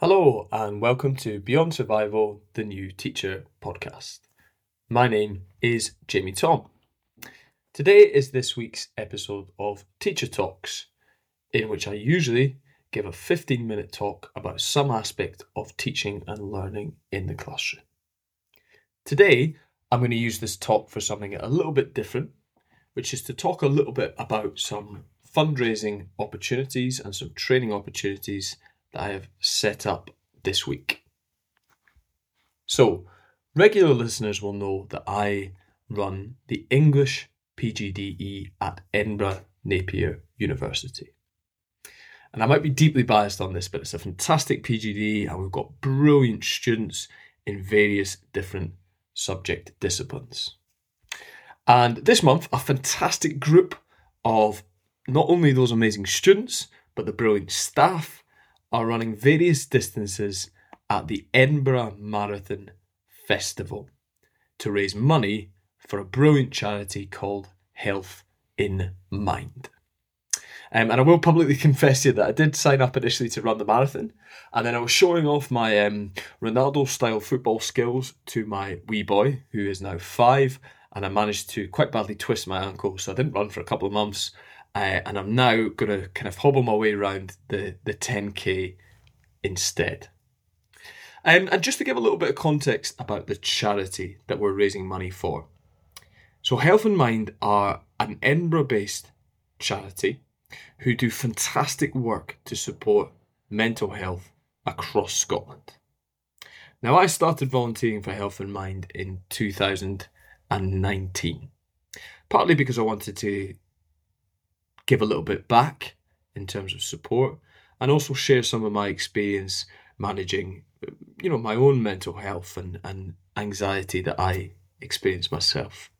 Hello, and welcome to Beyond Survival, the new teacher podcast. My name is Jamie Thom. Today is this week's episode of Teacher Talks, in which I usually give a 15 minute talk about some aspect of teaching and learning in the classroom. Today, I'm going to use this talk for something a little bit different, which is to talk a little bit about some fundraising opportunities and some training opportunities that I have set up this week. So, regular listeners will know that I run the English PGDE at Edinburgh Napier University. And I might be deeply biased on this, but it's a fantastic PGDE, and we've got brilliant students in various different subject disciplines. And this month, a fantastic group of not only those amazing students, but the brilliant staff are running various distances at the Edinburgh Marathon Festival to raise money for a brilliant charity called Health in Mind. Um, and I will publicly confess to you that I did sign up initially to run the marathon, and then I was showing off my um, Ronaldo style football skills to my wee boy, who is now five, and I managed to quite badly twist my ankle, so I didn't run for a couple of months. Uh, and I'm now going to kind of hobble my way around the, the 10k instead. Um, and just to give a little bit of context about the charity that we're raising money for. So, Health in Mind are an Edinburgh based charity who do fantastic work to support mental health across Scotland. Now, I started volunteering for Health in Mind in 2019, partly because I wanted to give a little bit back in terms of support and also share some of my experience managing you know my own mental health and, and anxiety that I experience myself.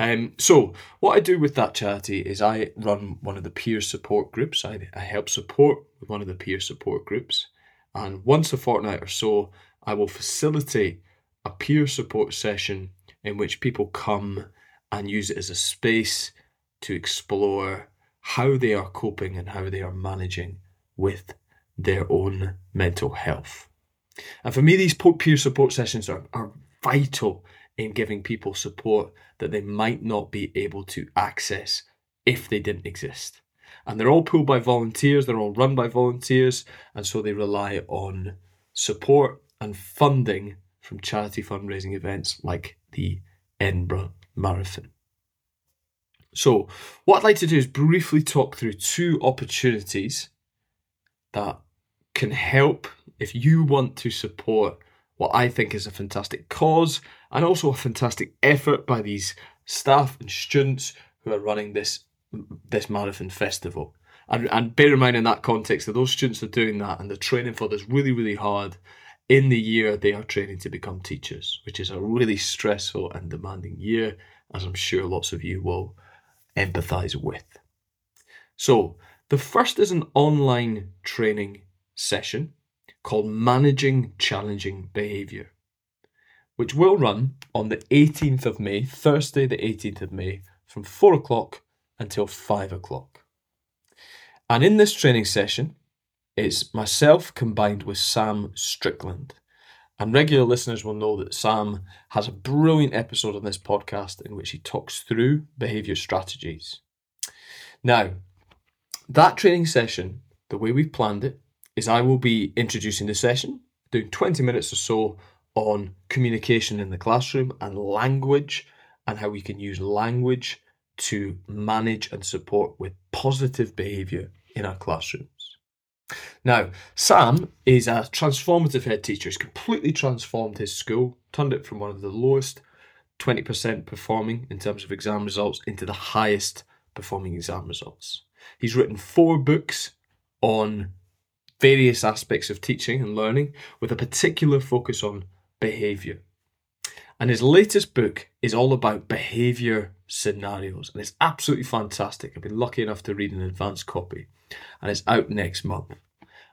Um, so what I do with that charity is I run one of the peer support groups. I, I help support with one of the peer support groups, and once a fortnight or so, I will facilitate a peer support session in which people come and use it as a space to explore how they are coping and how they are managing with their own mental health. And for me, these peer support sessions are, are vital in giving people support that they might not be able to access if they didn't exist. And they're all pulled by volunteers, they're all run by volunteers, and so they rely on support and funding from charity fundraising events like the Edinburgh Marathon. So, what I'd like to do is briefly talk through two opportunities that can help if you want to support what I think is a fantastic cause and also a fantastic effort by these staff and students who are running this this marathon festival. And, and bear in mind in that context that those students are doing that and they're training for this really, really hard in the year they are training to become teachers, which is a really stressful and demanding year, as I'm sure lots of you will empathize with. So, the first is an online training session called Managing Challenging Behaviour, which will run on the 18th of May, Thursday, the 18th of May, from 4 o'clock until 5 o'clock. And in this training session, it's myself combined with Sam Strickland. And regular listeners will know that Sam has a brilliant episode on this podcast in which he talks through behaviour strategies. Now, that training session, the way we've planned it, is I will be introducing the session, doing 20 minutes or so on communication in the classroom and language, and how we can use language to manage and support with positive behaviour in our classroom. Now, Sam is a transformative head teacher. He's completely transformed his school, turned it from one of the lowest 20% performing in terms of exam results into the highest performing exam results. He's written four books on various aspects of teaching and learning with a particular focus on behaviour. And his latest book is all about behaviour scenarios, and it's absolutely fantastic. I've been lucky enough to read an advanced copy, and it's out next month.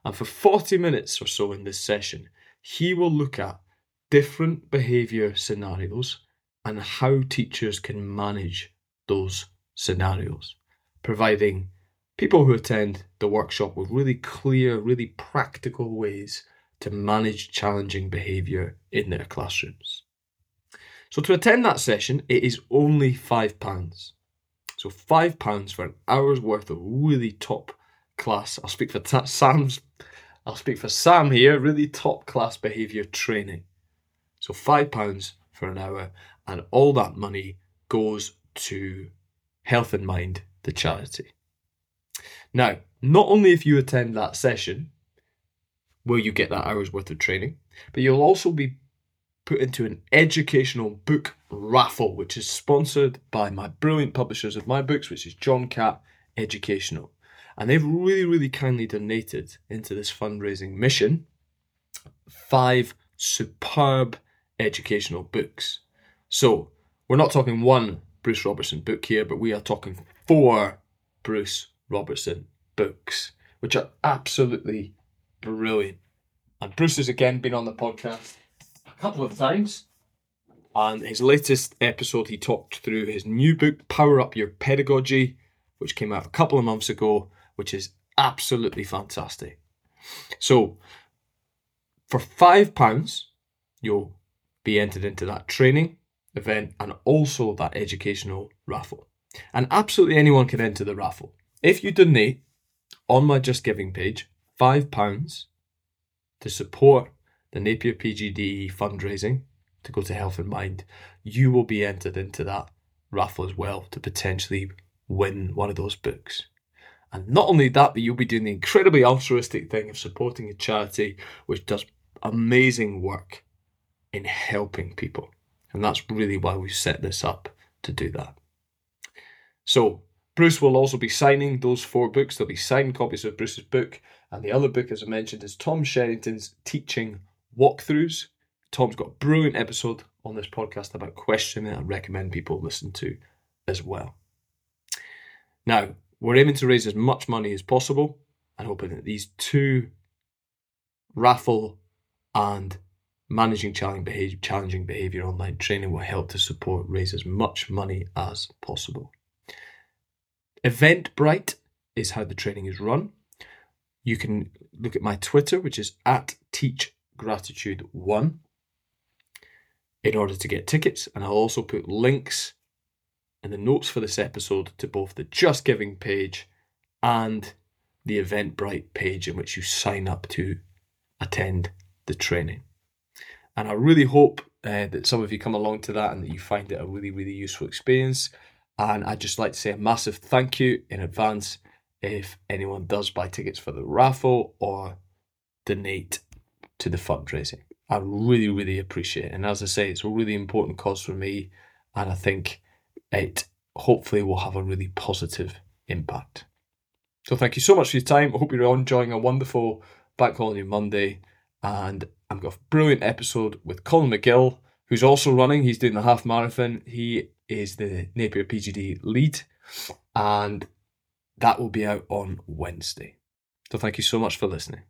And for 40 minutes or so in this session, he will look at different behaviour scenarios and how teachers can manage those scenarios, providing people who attend the workshop with really clear, really practical ways to manage challenging behaviour in their classrooms. So to attend that session, it is only £5. So £5 for an hour's worth of really top class. I'll speak for ta- Sam's. I'll speak for Sam here. Really top class behaviour training. So five pounds for an hour, and all that money goes to Health in Mind, the charity. Now, not only if you attend that session will you get that hour's worth of training, but you'll also be put into an educational book raffle, which is sponsored by my brilliant publishers of my books, which is John Catt Educational. And they've really, really kindly donated into this fundraising mission five superb educational books. So we're not talking one Bruce Robertson book here, but we are talking four Bruce Robertson books, which are absolutely brilliant. And Bruce has again been on the podcast a couple of times. And his latest episode, he talked through his new book, Power Up Your Pedagogy, which came out a couple of months ago which is absolutely fantastic. So, for £5, you'll be entered into that training event and also that educational raffle. And absolutely anyone can enter the raffle. If you donate on my Just Giving page £5 to support the Napier PGDE fundraising to go to Health in Mind, you will be entered into that raffle as well to potentially win one of those books. And not only that, but you'll be doing the incredibly altruistic thing of supporting a charity which does amazing work in helping people. And that's really why we set this up to do that. So, Bruce will also be signing those four books. There'll be signed copies of Bruce's book. And the other book, as I mentioned, is Tom Sherrington's Teaching Walkthroughs. Tom's got a brilliant episode on this podcast about questioning I recommend people listen to as well. Now, we're aiming to raise as much money as possible and hoping that these two raffle and managing challenging behavior, online training will help to support raise as much money as possible. Eventbrite is how the training is run. You can look at my Twitter, which is at teachgratitude1, in order to get tickets, and I'll also put links in the notes for this episode to both the Just Giving page and the Eventbrite page in which you sign up to attend the training. And I really hope uh, that some of you come along to that and that you find it a really, really useful experience. And I'd just like to say a massive thank you in advance if anyone does buy tickets for the raffle or donate to the fundraising. I really, really appreciate it. And as I say, it's a really important cause for me. And I think it hopefully will have a really positive impact. So thank you so much for your time. I hope you're enjoying a wonderful Bank Holiday Monday. And I've got a brilliant episode with Colin McGill, who's also running. He's doing the half marathon. He is the Napier PGD lead. And that will be out on Wednesday. So thank you so much for listening.